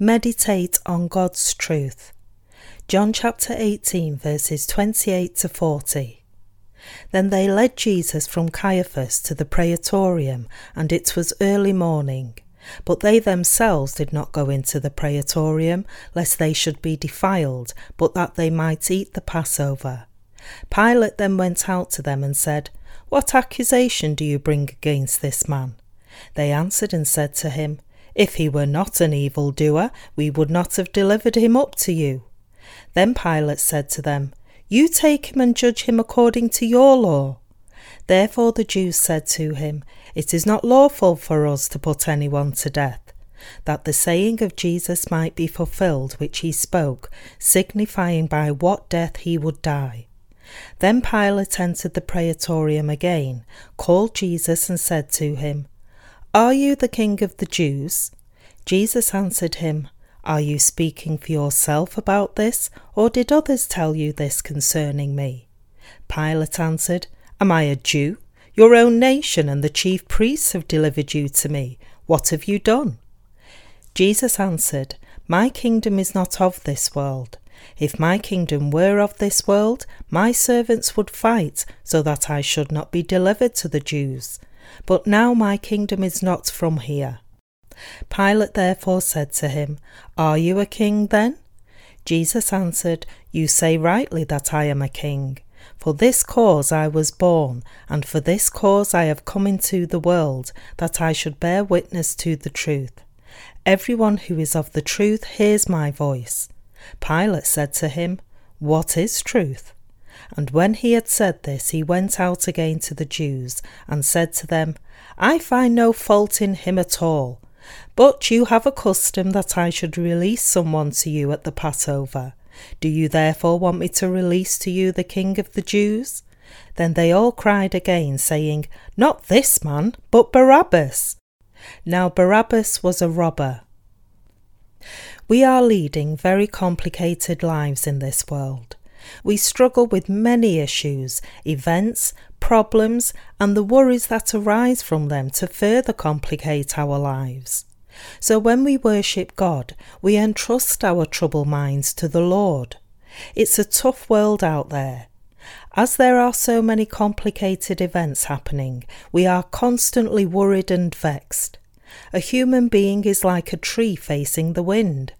Meditate on God's truth. John chapter 18, verses 28 to 40. Then they led Jesus from Caiaphas to the praetorium, and it was early morning. But they themselves did not go into the praetorium, lest they should be defiled, but that they might eat the Passover. Pilate then went out to them and said, What accusation do you bring against this man? They answered and said to him, If he were not an evil doer, we would not have delivered him up to you. Then Pilate said to them, You take him and judge him according to your law. Therefore the Jews said to him, It is not lawful for us to put anyone to death, that the saying of Jesus might be fulfilled which he spoke, signifying by what death he would die. Then Pilate entered the praetorium again, called Jesus, and said to him, Are you the king of the Jews? Jesus answered him, Are you speaking for yourself about this, or did others tell you this concerning me? Pilate answered, Am I a Jew? Your own nation and the chief priests have delivered you to me. What have you done? Jesus answered, My kingdom is not of this world. If my kingdom were of this world, my servants would fight, so that I should not be delivered to the Jews. But now my kingdom is not from here. Pilate therefore said to him, Are you a king then? Jesus answered, You say rightly that I am a king. For this cause I was born, and for this cause I have come into the world, that I should bear witness to the truth. Everyone who is of the truth hears my voice. Pilate said to him, What is truth? And when he had said this, he went out again to the Jews, and said to them, I find no fault in him at all. But you have a custom that I should release someone to you at the Passover. Do you therefore want me to release to you the King of the Jews? Then they all cried again, saying, Not this man, but Barabbas. Now Barabbas was a robber. We are leading very complicated lives in this world. We struggle with many issues, events, problems, and the worries that arise from them to further complicate our lives. So when we worship God, we entrust our troubled minds to the Lord. It's a tough world out there. As there are so many complicated events happening, we are constantly worried and vexed. A human being is like a tree facing the wind.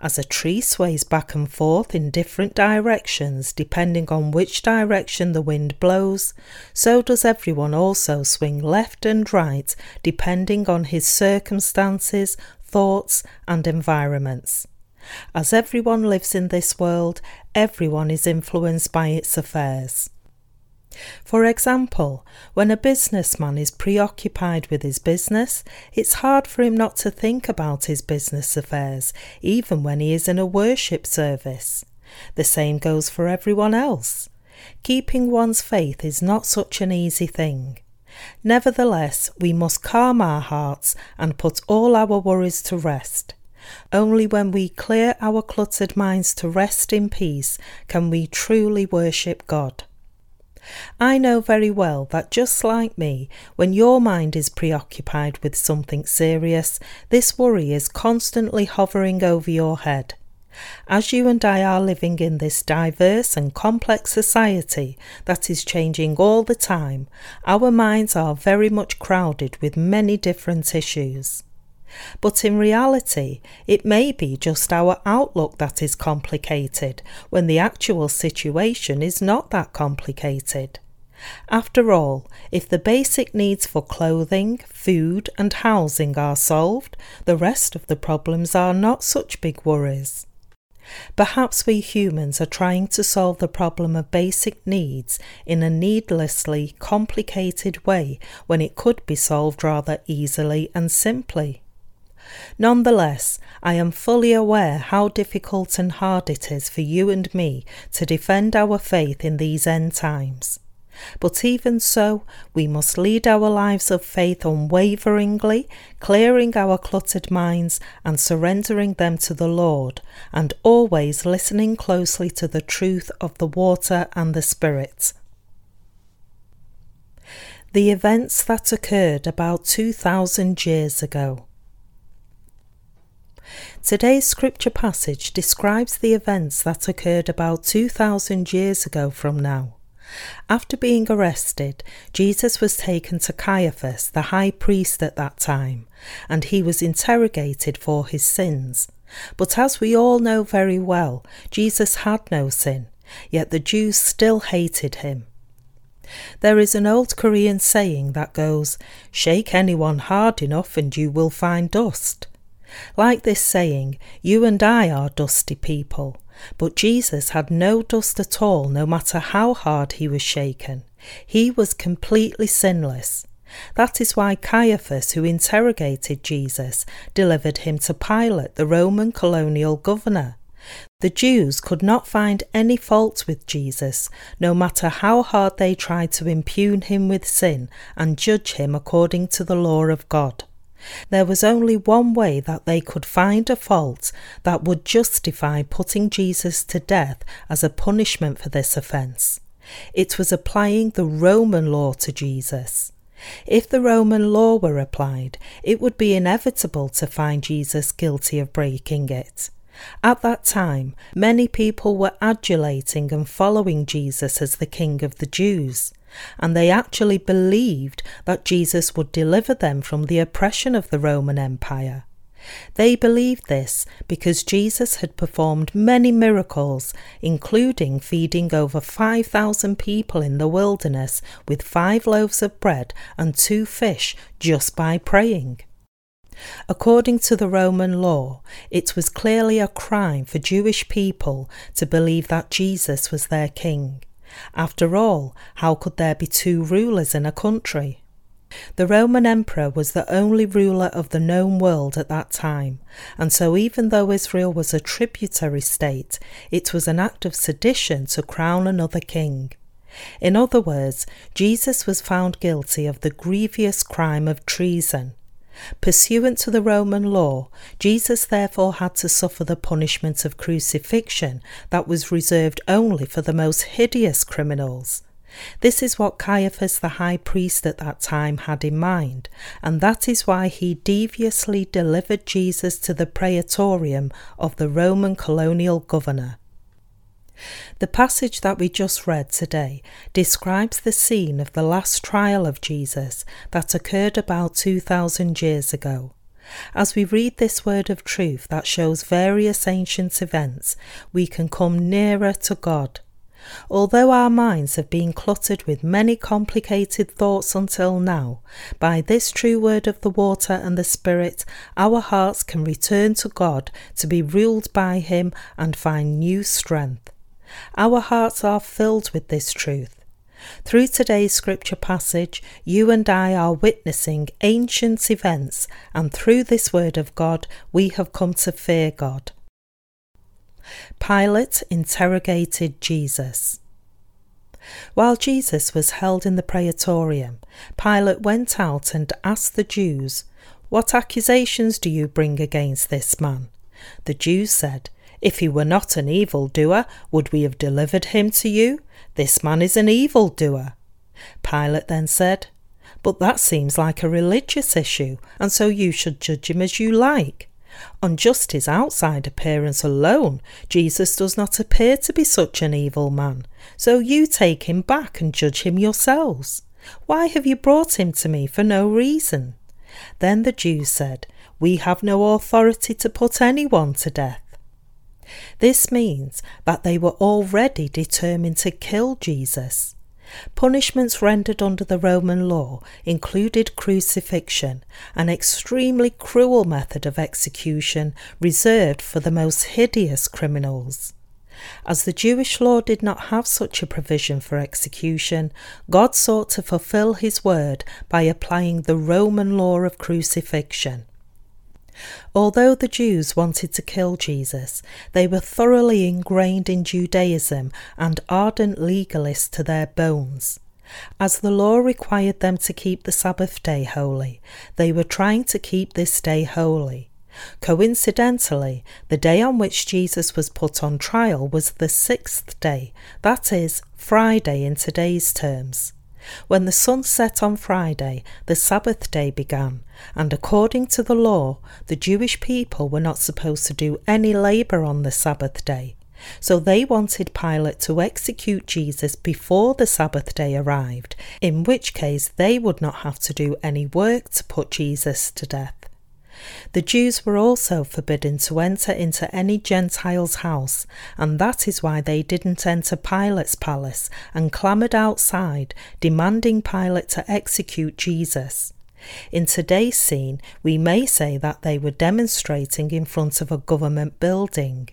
As a tree sways back and forth in different directions depending on which direction the wind blows, so does everyone also swing left and right depending on his circumstances, thoughts, and environments. As everyone lives in this world, everyone is influenced by its affairs. For example, when a businessman is preoccupied with his business, it's hard for him not to think about his business affairs, even when he is in a worship service. The same goes for everyone else. Keeping one's faith is not such an easy thing. Nevertheless, we must calm our hearts and put all our worries to rest. Only when we clear our cluttered minds to rest in peace can we truly worship God. I know very well that just like me, when your mind is preoccupied with something serious, this worry is constantly hovering over your head. As you and I are living in this diverse and complex society that is changing all the time, our minds are very much crowded with many different issues. But in reality, it may be just our outlook that is complicated when the actual situation is not that complicated. After all, if the basic needs for clothing, food, and housing are solved, the rest of the problems are not such big worries. Perhaps we humans are trying to solve the problem of basic needs in a needlessly complicated way when it could be solved rather easily and simply. Nonetheless, I am fully aware how difficult and hard it is for you and me to defend our faith in these end times. But even so, we must lead our lives of faith unwaveringly, clearing our cluttered minds and surrendering them to the Lord, and always listening closely to the truth of the water and the Spirit. The events that occurred about 2,000 years ago. Today's scripture passage describes the events that occurred about 2,000 years ago from now. After being arrested, Jesus was taken to Caiaphas, the high priest at that time, and he was interrogated for his sins. But as we all know very well, Jesus had no sin, yet the Jews still hated him. There is an old Korean saying that goes, Shake anyone hard enough and you will find dust. Like this saying, you and I are dusty people, but Jesus had no dust at all, no matter how hard he was shaken. He was completely sinless. That is why Caiaphas, who interrogated Jesus, delivered him to Pilate, the Roman colonial governor. The Jews could not find any fault with Jesus, no matter how hard they tried to impugn him with sin and judge him according to the law of God. There was only one way that they could find a fault that would justify putting Jesus to death as a punishment for this offence. It was applying the Roman law to Jesus. If the Roman law were applied, it would be inevitable to find Jesus guilty of breaking it. At that time, many people were adulating and following Jesus as the King of the Jews and they actually believed that Jesus would deliver them from the oppression of the Roman Empire. They believed this because Jesus had performed many miracles, including feeding over 5,000 people in the wilderness with five loaves of bread and two fish just by praying. According to the Roman law, it was clearly a crime for Jewish people to believe that Jesus was their king. After all, how could there be two rulers in a country? The Roman Emperor was the only ruler of the known world at that time, and so even though Israel was a tributary state, it was an act of sedition to crown another king. In other words, Jesus was found guilty of the grievous crime of treason, Pursuant to the Roman law, Jesus therefore had to suffer the punishment of crucifixion that was reserved only for the most hideous criminals. This is what Caiaphas the high priest at that time had in mind, and that is why he deviously delivered Jesus to the praetorium of the Roman colonial governor. The passage that we just read today describes the scene of the last trial of Jesus that occurred about 2,000 years ago. As we read this word of truth that shows various ancient events, we can come nearer to God. Although our minds have been cluttered with many complicated thoughts until now, by this true word of the water and the Spirit, our hearts can return to God to be ruled by Him and find new strength. Our hearts are filled with this truth. Through today's scripture passage, you and I are witnessing ancient events, and through this word of God, we have come to fear God. Pilate interrogated Jesus. While Jesus was held in the praetorium, Pilate went out and asked the Jews, What accusations do you bring against this man? The Jews said, if he were not an evildoer, would we have delivered him to you? This man is an evildoer. Pilate then said, But that seems like a religious issue, and so you should judge him as you like. On just his outside appearance alone, Jesus does not appear to be such an evil man, so you take him back and judge him yourselves. Why have you brought him to me for no reason? Then the Jews said, We have no authority to put anyone to death. This means that they were already determined to kill Jesus. Punishments rendered under the Roman law included crucifixion, an extremely cruel method of execution reserved for the most hideous criminals. As the Jewish law did not have such a provision for execution, God sought to fulfill his word by applying the Roman law of crucifixion. Although the Jews wanted to kill Jesus, they were thoroughly ingrained in Judaism and ardent legalists to their bones. As the law required them to keep the Sabbath day holy, they were trying to keep this day holy. Coincidentally, the day on which Jesus was put on trial was the sixth day, that is, Friday in today's terms. When the sun set on Friday, the Sabbath day began, and according to the law, the Jewish people were not supposed to do any labour on the Sabbath day. So they wanted Pilate to execute Jesus before the Sabbath day arrived, in which case they would not have to do any work to put Jesus to death. The Jews were also forbidden to enter into any Gentile's house, and that is why they didn't enter Pilate's palace and clamoured outside, demanding Pilate to execute Jesus. In today's scene, we may say that they were demonstrating in front of a government building.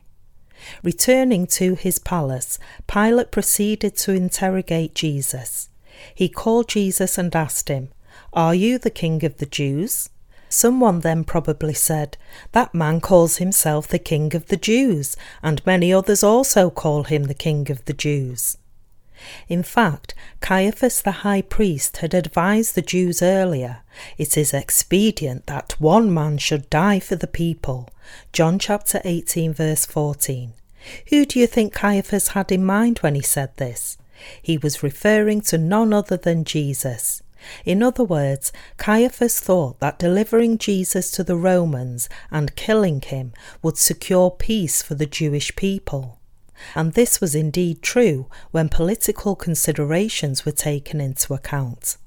Returning to his palace, Pilate proceeded to interrogate Jesus. He called Jesus and asked him, Are you the king of the Jews? Someone then probably said, That man calls himself the King of the Jews, and many others also call him the King of the Jews. In fact, Caiaphas the high priest had advised the Jews earlier it is expedient that one man should die for the people. John chapter 18, verse 14. Who do you think Caiaphas had in mind when he said this? He was referring to none other than Jesus. In other words, Caiaphas thought that delivering Jesus to the Romans and killing him would secure peace for the Jewish people. And this was indeed true when political considerations were taken into account.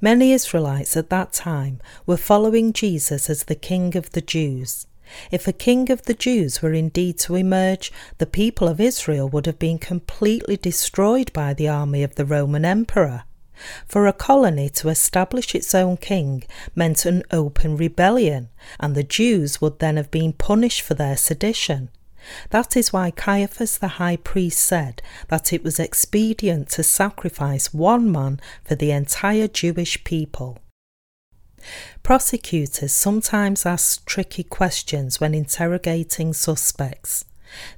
Many Israelites at that time were following Jesus as the King of the Jews. If a king of the Jews were indeed to emerge, the people of Israel would have been completely destroyed by the army of the Roman Emperor. For a colony to establish its own king meant an open rebellion, and the Jews would then have been punished for their sedition. That is why Caiaphas the high priest said that it was expedient to sacrifice one man for the entire Jewish people. Prosecutors sometimes ask tricky questions when interrogating suspects.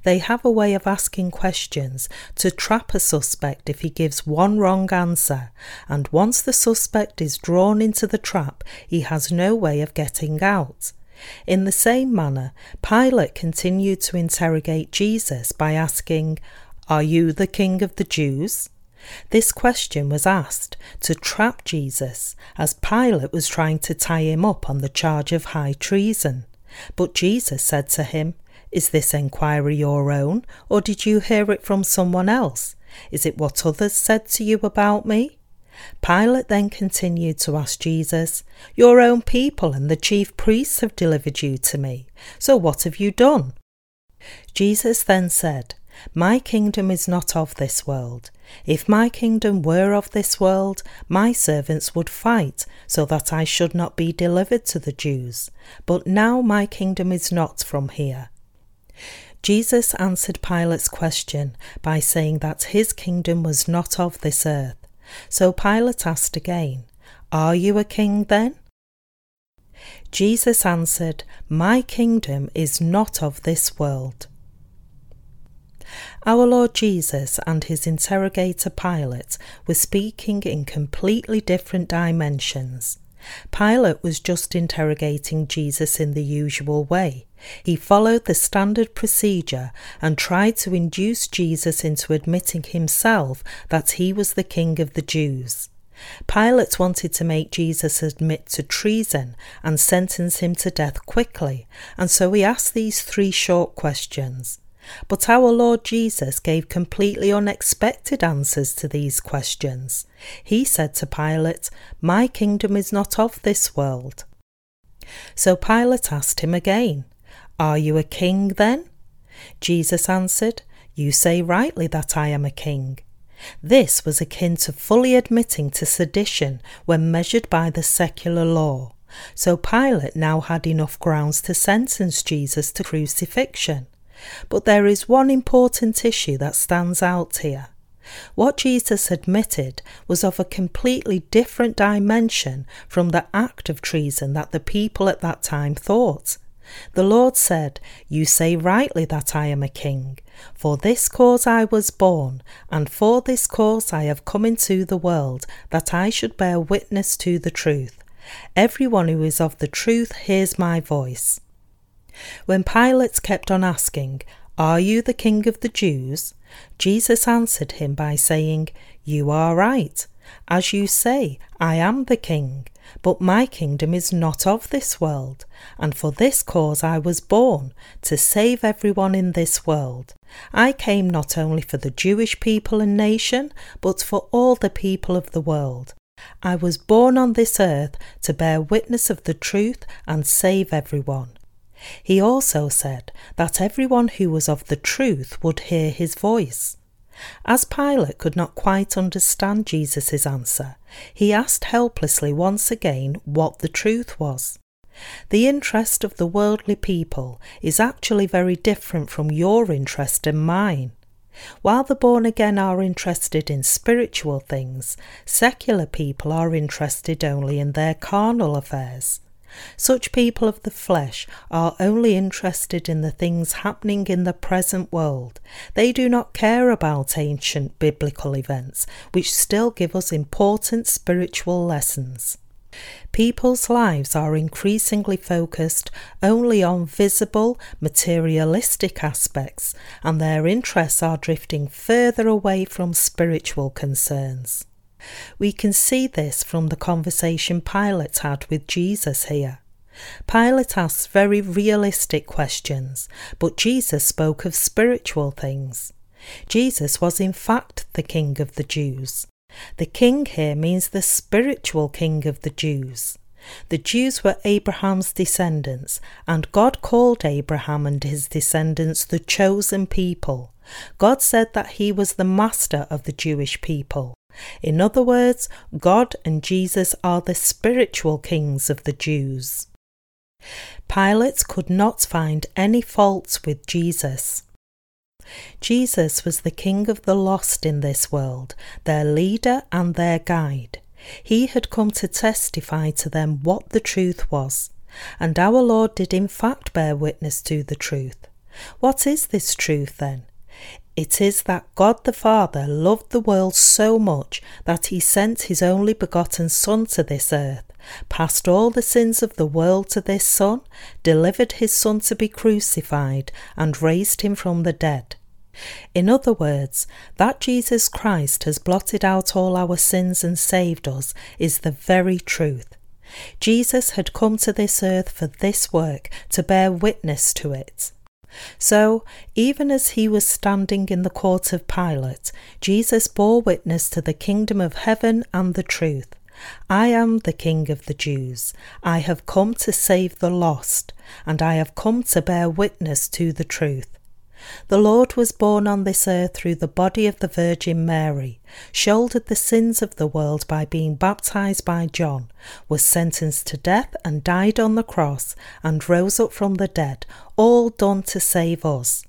They have a way of asking questions to trap a suspect if he gives one wrong answer, and once the suspect is drawn into the trap, he has no way of getting out. In the same manner, Pilate continued to interrogate Jesus by asking, Are you the King of the Jews? This question was asked to trap Jesus, as Pilate was trying to tie him up on the charge of high treason. But Jesus said to him, Is this enquiry your own, or did you hear it from someone else? Is it what others said to you about me? Pilate then continued to ask Jesus, Your own people and the chief priests have delivered you to me, so what have you done? Jesus then said, My kingdom is not of this world. If my kingdom were of this world, my servants would fight, so that I should not be delivered to the Jews. But now my kingdom is not from here. Jesus answered Pilate's question by saying that his kingdom was not of this earth. So Pilate asked again, Are you a king then? Jesus answered, My kingdom is not of this world. Our Lord Jesus and his interrogator Pilate were speaking in completely different dimensions. Pilate was just interrogating Jesus in the usual way. He followed the standard procedure and tried to induce Jesus into admitting himself that he was the king of the Jews. Pilate wanted to make Jesus admit to treason and sentence him to death quickly, and so he asked these three short questions. But our Lord Jesus gave completely unexpected answers to these questions. He said to Pilate, My kingdom is not of this world. So Pilate asked him again, Are you a king then? Jesus answered, You say rightly that I am a king. This was akin to fully admitting to sedition when measured by the secular law. So Pilate now had enough grounds to sentence Jesus to crucifixion. But there is one important issue that stands out here. What Jesus admitted was of a completely different dimension from the act of treason that the people at that time thought. The Lord said, You say rightly that I am a king. For this cause I was born, and for this cause I have come into the world, that I should bear witness to the truth. Everyone who is of the truth hears my voice. When Pilate kept on asking, Are you the king of the Jews? Jesus answered him by saying, You are right. As you say, I am the king, but my kingdom is not of this world, and for this cause I was born, to save everyone in this world. I came not only for the Jewish people and nation, but for all the people of the world. I was born on this earth to bear witness of the truth and save everyone. He also said that everyone who was of the truth would hear his voice. As Pilate could not quite understand Jesus' answer, he asked helplessly once again what the truth was. The interest of the worldly people is actually very different from your interest and mine. While the born again are interested in spiritual things, secular people are interested only in their carnal affairs. Such people of the flesh are only interested in the things happening in the present world. They do not care about ancient biblical events, which still give us important spiritual lessons. People's lives are increasingly focused only on visible, materialistic aspects, and their interests are drifting further away from spiritual concerns. We can see this from the conversation Pilate had with Jesus here. Pilate asked very realistic questions, but Jesus spoke of spiritual things. Jesus was in fact the King of the Jews. The king here means the spiritual king of the Jews. The Jews were Abraham's descendants, and God called Abraham and his descendants the chosen people. God said that he was the master of the Jewish people. In other words, God and Jesus are the spiritual kings of the Jews. Pilate could not find any faults with Jesus. Jesus was the King of the lost in this world, their leader and their guide. He had come to testify to them what the truth was, and our Lord did in fact bear witness to the truth. What is this truth then? It is that God the Father loved the world so much that he sent his only begotten Son to this earth, passed all the sins of the world to this Son, delivered his Son to be crucified, and raised him from the dead. In other words, that Jesus Christ has blotted out all our sins and saved us is the very truth. Jesus had come to this earth for this work, to bear witness to it. So, even as he was standing in the court of Pilate, Jesus bore witness to the kingdom of heaven and the truth. I am the King of the Jews. I have come to save the lost, and I have come to bear witness to the truth. The Lord was born on this earth through the body of the Virgin Mary, shouldered the sins of the world by being baptized by John, was sentenced to death and died on the cross, and rose up from the dead, all done to save us.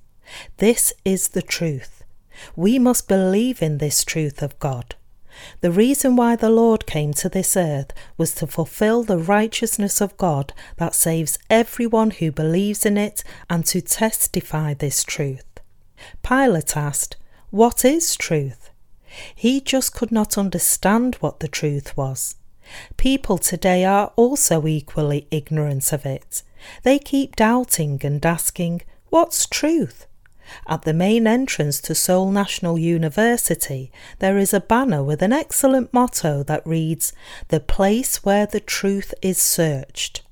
This is the truth. We must believe in this truth of God. The reason why the Lord came to this earth was to fulfill the righteousness of God that saves everyone who believes in it and to testify this truth. Pilate asked, What is truth? He just could not understand what the truth was. People today are also equally ignorant of it. They keep doubting and asking, What's truth? At the main entrance to Seoul National University, there is a banner with an excellent motto that reads, The place where the truth is searched.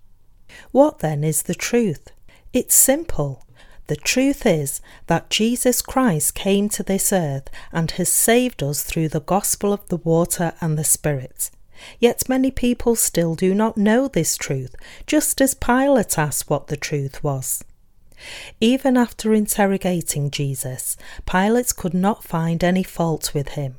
What then is the truth? It's simple. The truth is that Jesus Christ came to this earth and has saved us through the gospel of the water and the Spirit. Yet many people still do not know this truth, just as Pilate asked what the truth was. Even after interrogating Jesus, Pilate could not find any fault with him.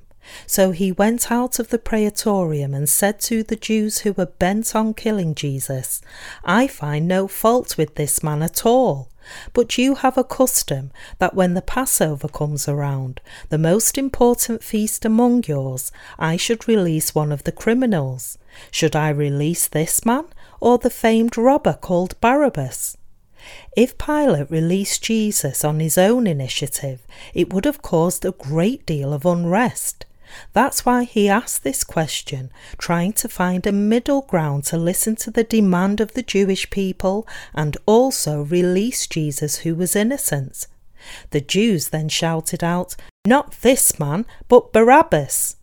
So he went out of the praetorium and said to the Jews who were bent on killing Jesus, I find no fault with this man at all. But you have a custom that when the Passover comes around, the most important feast among yours, I should release one of the criminals. Should I release this man or the famed robber called Barabbas? If Pilate released Jesus on his own initiative, it would have caused a great deal of unrest. That's why he asked this question, trying to find a middle ground to listen to the demand of the Jewish people and also release Jesus, who was innocent. The Jews then shouted out, Not this man, but Barabbas.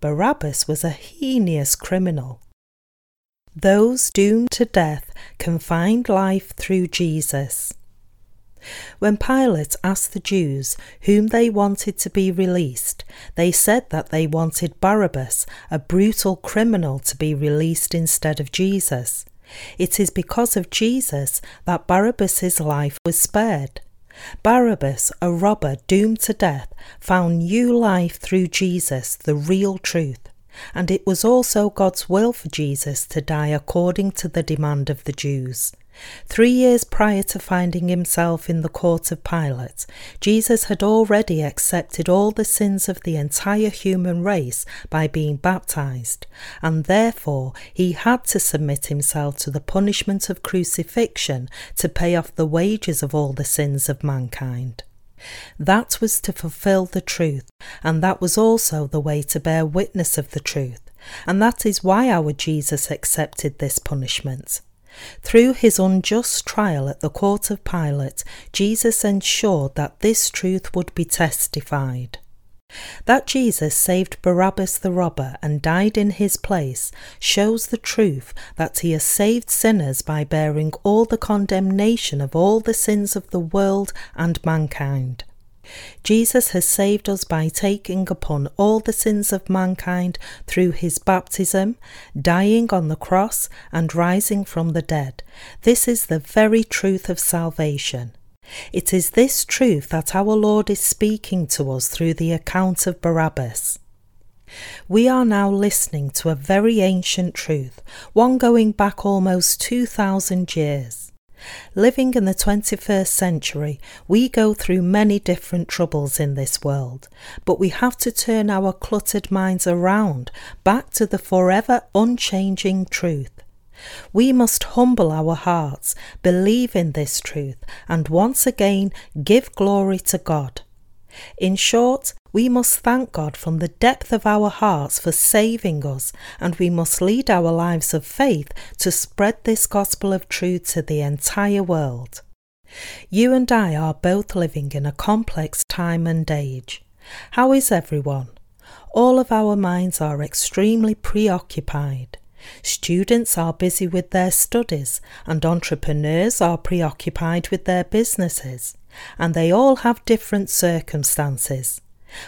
Barabbas was a heinous criminal. Those doomed to death can find life through Jesus. When Pilate asked the Jews whom they wanted to be released, they said that they wanted Barabbas, a brutal criminal, to be released instead of Jesus. It is because of Jesus that Barabbas's life was spared. Barabbas, a robber doomed to death, found new life through Jesus, the real truth. And it was also God's will for Jesus to die according to the demand of the Jews. Three years prior to finding himself in the court of Pilate, Jesus had already accepted all the sins of the entire human race by being baptized, and therefore he had to submit himself to the punishment of crucifixion to pay off the wages of all the sins of mankind. That was to fulfill the truth, and that was also the way to bear witness of the truth, and that is why our Jesus accepted this punishment. Through his unjust trial at the court of Pilate, Jesus ensured that this truth would be testified. That Jesus saved Barabbas the robber and died in his place shows the truth that he has saved sinners by bearing all the condemnation of all the sins of the world and mankind. Jesus has saved us by taking upon all the sins of mankind through his baptism, dying on the cross, and rising from the dead. This is the very truth of salvation. It is this truth that our Lord is speaking to us through the account of Barabbas. We are now listening to a very ancient truth, one going back almost 2,000 years. Living in the 21st century, we go through many different troubles in this world, but we have to turn our cluttered minds around back to the forever unchanging truth. We must humble our hearts, believe in this truth, and once again give glory to God. In short, we must thank God from the depth of our hearts for saving us, and we must lead our lives of faith to spread this gospel of truth to the entire world. You and I are both living in a complex time and age. How is everyone? All of our minds are extremely preoccupied. Students are busy with their studies, and entrepreneurs are preoccupied with their businesses, and they all have different circumstances.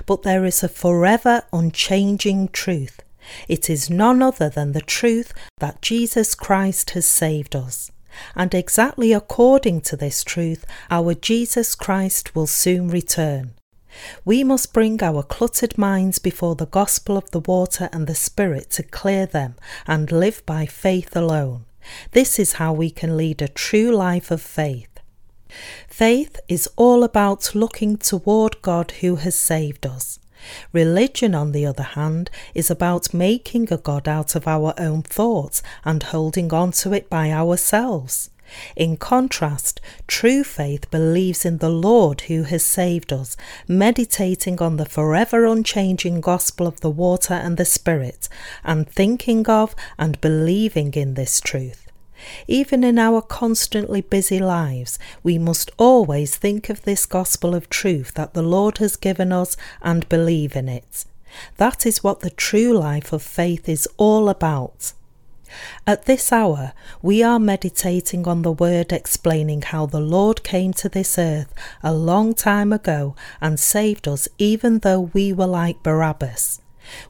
But there is a forever unchanging truth. It is none other than the truth that Jesus Christ has saved us. And exactly according to this truth, our Jesus Christ will soon return. We must bring our cluttered minds before the gospel of the water and the Spirit to clear them and live by faith alone. This is how we can lead a true life of faith. Faith is all about looking toward God who has saved us. Religion, on the other hand, is about making a God out of our own thoughts and holding on to it by ourselves. In contrast, true faith believes in the Lord who has saved us, meditating on the forever unchanging gospel of the water and the Spirit, and thinking of and believing in this truth. Even in our constantly busy lives, we must always think of this gospel of truth that the Lord has given us and believe in it. That is what the true life of faith is all about. At this hour, we are meditating on the word explaining how the Lord came to this earth a long time ago and saved us even though we were like Barabbas.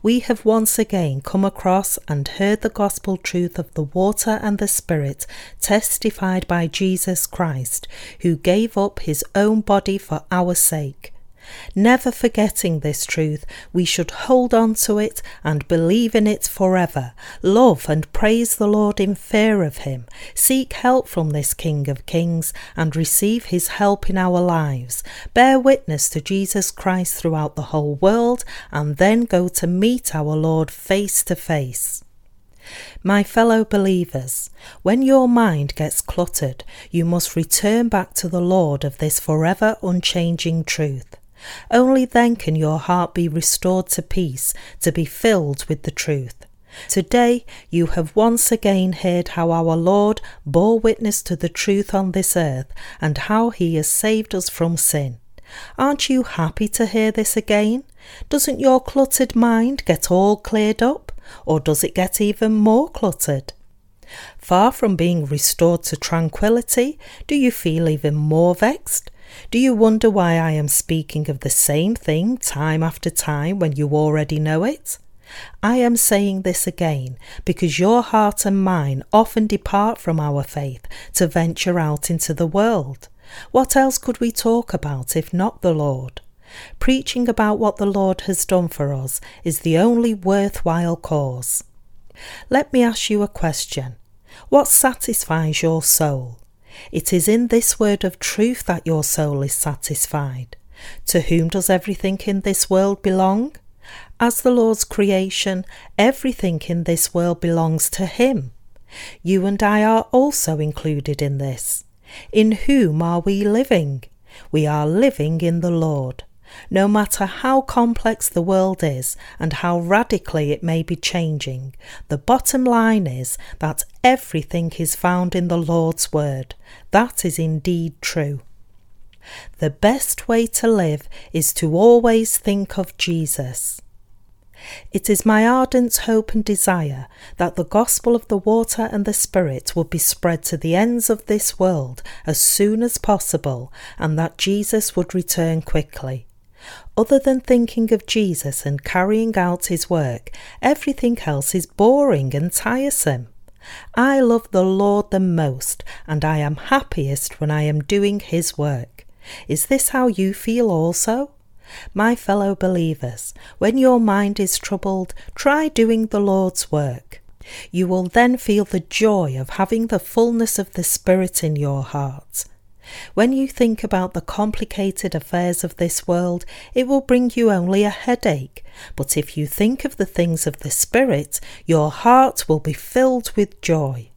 We have once again come across and heard the gospel truth of the water and the Spirit testified by Jesus Christ, who gave up his own body for our sake. Never forgetting this truth, we should hold on to it and believe in it forever, love and praise the Lord in fear of him, seek help from this King of Kings and receive his help in our lives, bear witness to Jesus Christ throughout the whole world, and then go to meet our Lord face to face. My fellow believers, when your mind gets cluttered, you must return back to the Lord of this forever unchanging truth. Only then can your heart be restored to peace, to be filled with the truth. Today you have once again heard how our Lord bore witness to the truth on this earth and how he has saved us from sin. Aren't you happy to hear this again? Doesn't your cluttered mind get all cleared up, or does it get even more cluttered? Far from being restored to tranquillity, do you feel even more vexed? Do you wonder why I am speaking of the same thing time after time when you already know it? I am saying this again because your heart and mine often depart from our faith to venture out into the world. What else could we talk about if not the Lord? Preaching about what the Lord has done for us is the only worthwhile cause. Let me ask you a question. What satisfies your soul? It is in this word of truth that your soul is satisfied. To whom does everything in this world belong? As the Lord's creation, everything in this world belongs to Him. You and I are also included in this. In whom are we living? We are living in the Lord. No matter how complex the world is and how radically it may be changing, the bottom line is that everything is found in the Lord's Word. That is indeed true. The best way to live is to always think of Jesus. It is my ardent hope and desire that the gospel of the water and the Spirit will be spread to the ends of this world as soon as possible, and that Jesus would return quickly. Other than thinking of Jesus and carrying out his work, everything else is boring and tiresome. I love the Lord the most, and I am happiest when I am doing his work. Is this how you feel also? My fellow believers, when your mind is troubled, try doing the Lord's work. You will then feel the joy of having the fullness of the Spirit in your heart. When you think about the complicated affairs of this world, it will bring you only a headache. But if you think of the things of the Spirit, your heart will be filled with joy.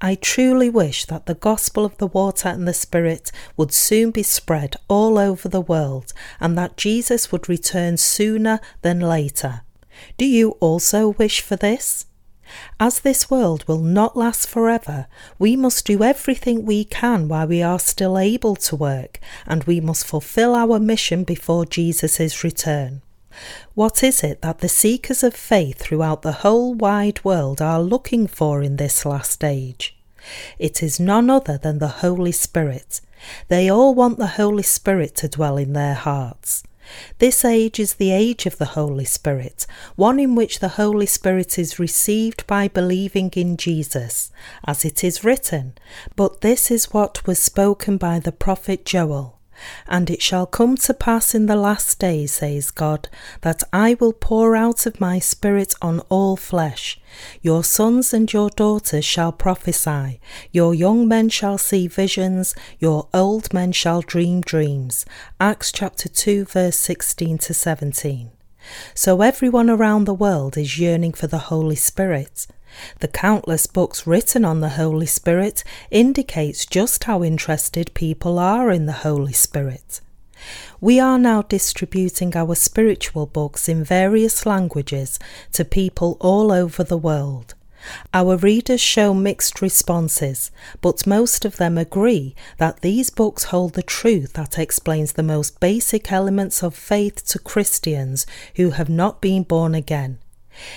I truly wish that the gospel of the water and the Spirit would soon be spread all over the world and that Jesus would return sooner than later. Do you also wish for this? As this world will not last forever, we must do everything we can while we are still able to work, and we must fulfill our mission before Jesus' return. What is it that the seekers of faith throughout the whole wide world are looking for in this last age? It is none other than the Holy Spirit. They all want the Holy Spirit to dwell in their hearts. This age is the age of the Holy Spirit, one in which the Holy Spirit is received by believing in Jesus, as it is written. But this is what was spoken by the prophet Joel. And it shall come to pass in the last days, says God, that I will pour out of my Spirit on all flesh. Your sons and your daughters shall prophesy, your young men shall see visions, your old men shall dream dreams. Acts chapter 2, verse 16 to 17. So everyone around the world is yearning for the Holy Spirit. The countless books written on the Holy Spirit indicates just how interested people are in the Holy Spirit. We are now distributing our spiritual books in various languages to people all over the world. Our readers show mixed responses, but most of them agree that these books hold the truth that explains the most basic elements of faith to Christians who have not been born again.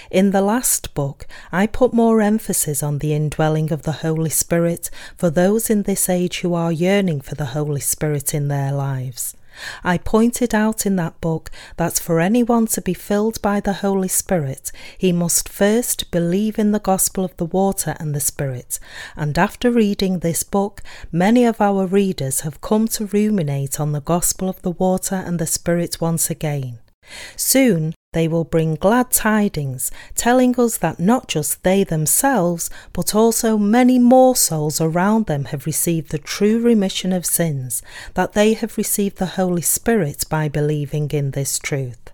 In the last book, I put more emphasis on the indwelling of the Holy Spirit for those in this age who are yearning for the Holy Spirit in their lives. I pointed out in that book that for anyone to be filled by the Holy Spirit, he must first believe in the gospel of the water and the Spirit. And after reading this book, many of our readers have come to ruminate on the gospel of the water and the Spirit once again. Soon they will bring glad tidings, telling us that not just they themselves, but also many more souls around them have received the true remission of sins, that they have received the Holy Spirit by believing in this truth.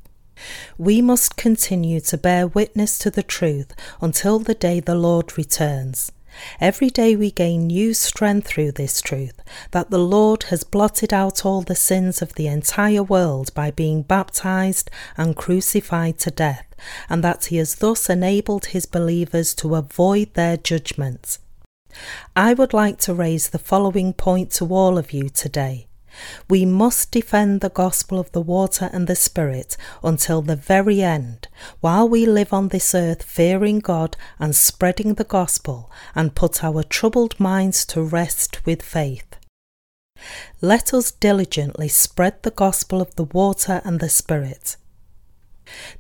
We must continue to bear witness to the truth until the day the Lord returns. Every day we gain new strength through this truth that the Lord has blotted out all the sins of the entire world by being baptized and crucified to death, and that he has thus enabled his believers to avoid their judgment. I would like to raise the following point to all of you today. We must defend the gospel of the water and the Spirit until the very end, while we live on this earth fearing God and spreading the gospel, and put our troubled minds to rest with faith. Let us diligently spread the gospel of the water and the Spirit.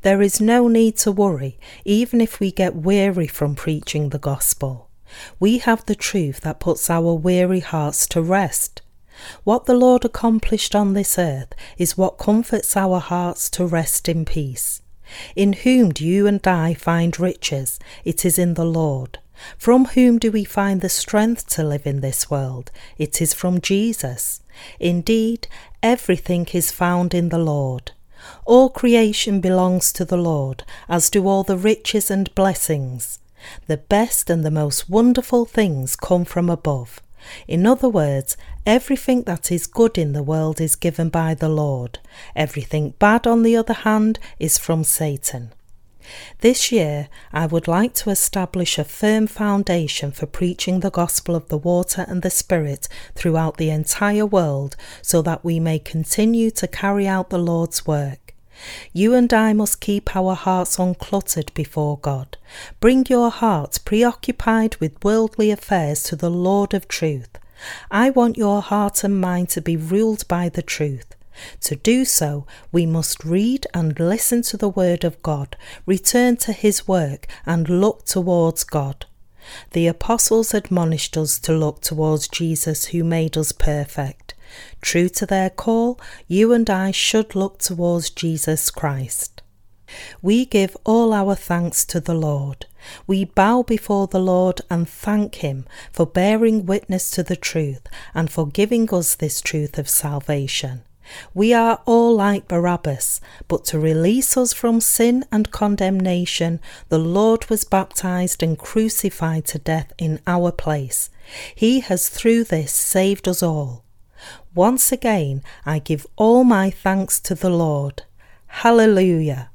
There is no need to worry, even if we get weary from preaching the gospel. We have the truth that puts our weary hearts to rest. What the Lord accomplished on this earth is what comforts our hearts to rest in peace. In whom do you and I find riches? It is in the Lord. From whom do we find the strength to live in this world? It is from Jesus. Indeed, everything is found in the Lord. All creation belongs to the Lord, as do all the riches and blessings. The best and the most wonderful things come from above. In other words, everything that is good in the world is given by the Lord. Everything bad, on the other hand, is from Satan. This year, I would like to establish a firm foundation for preaching the gospel of the water and the Spirit throughout the entire world so that we may continue to carry out the Lord's work. You and I must keep our hearts uncluttered before God. Bring your heart preoccupied with worldly affairs to the Lord of truth. I want your heart and mind to be ruled by the truth. To do so, we must read and listen to the Word of God, return to His work, and look towards God. The apostles admonished us to look towards Jesus who made us perfect. True to their call, you and I should look towards Jesus Christ. We give all our thanks to the Lord. We bow before the Lord and thank Him for bearing witness to the truth and for giving us this truth of salvation. We are all like Barabbas, but to release us from sin and condemnation, the Lord was baptized and crucified to death in our place. He has through this saved us all. Once again, I give all my thanks to the Lord. Hallelujah.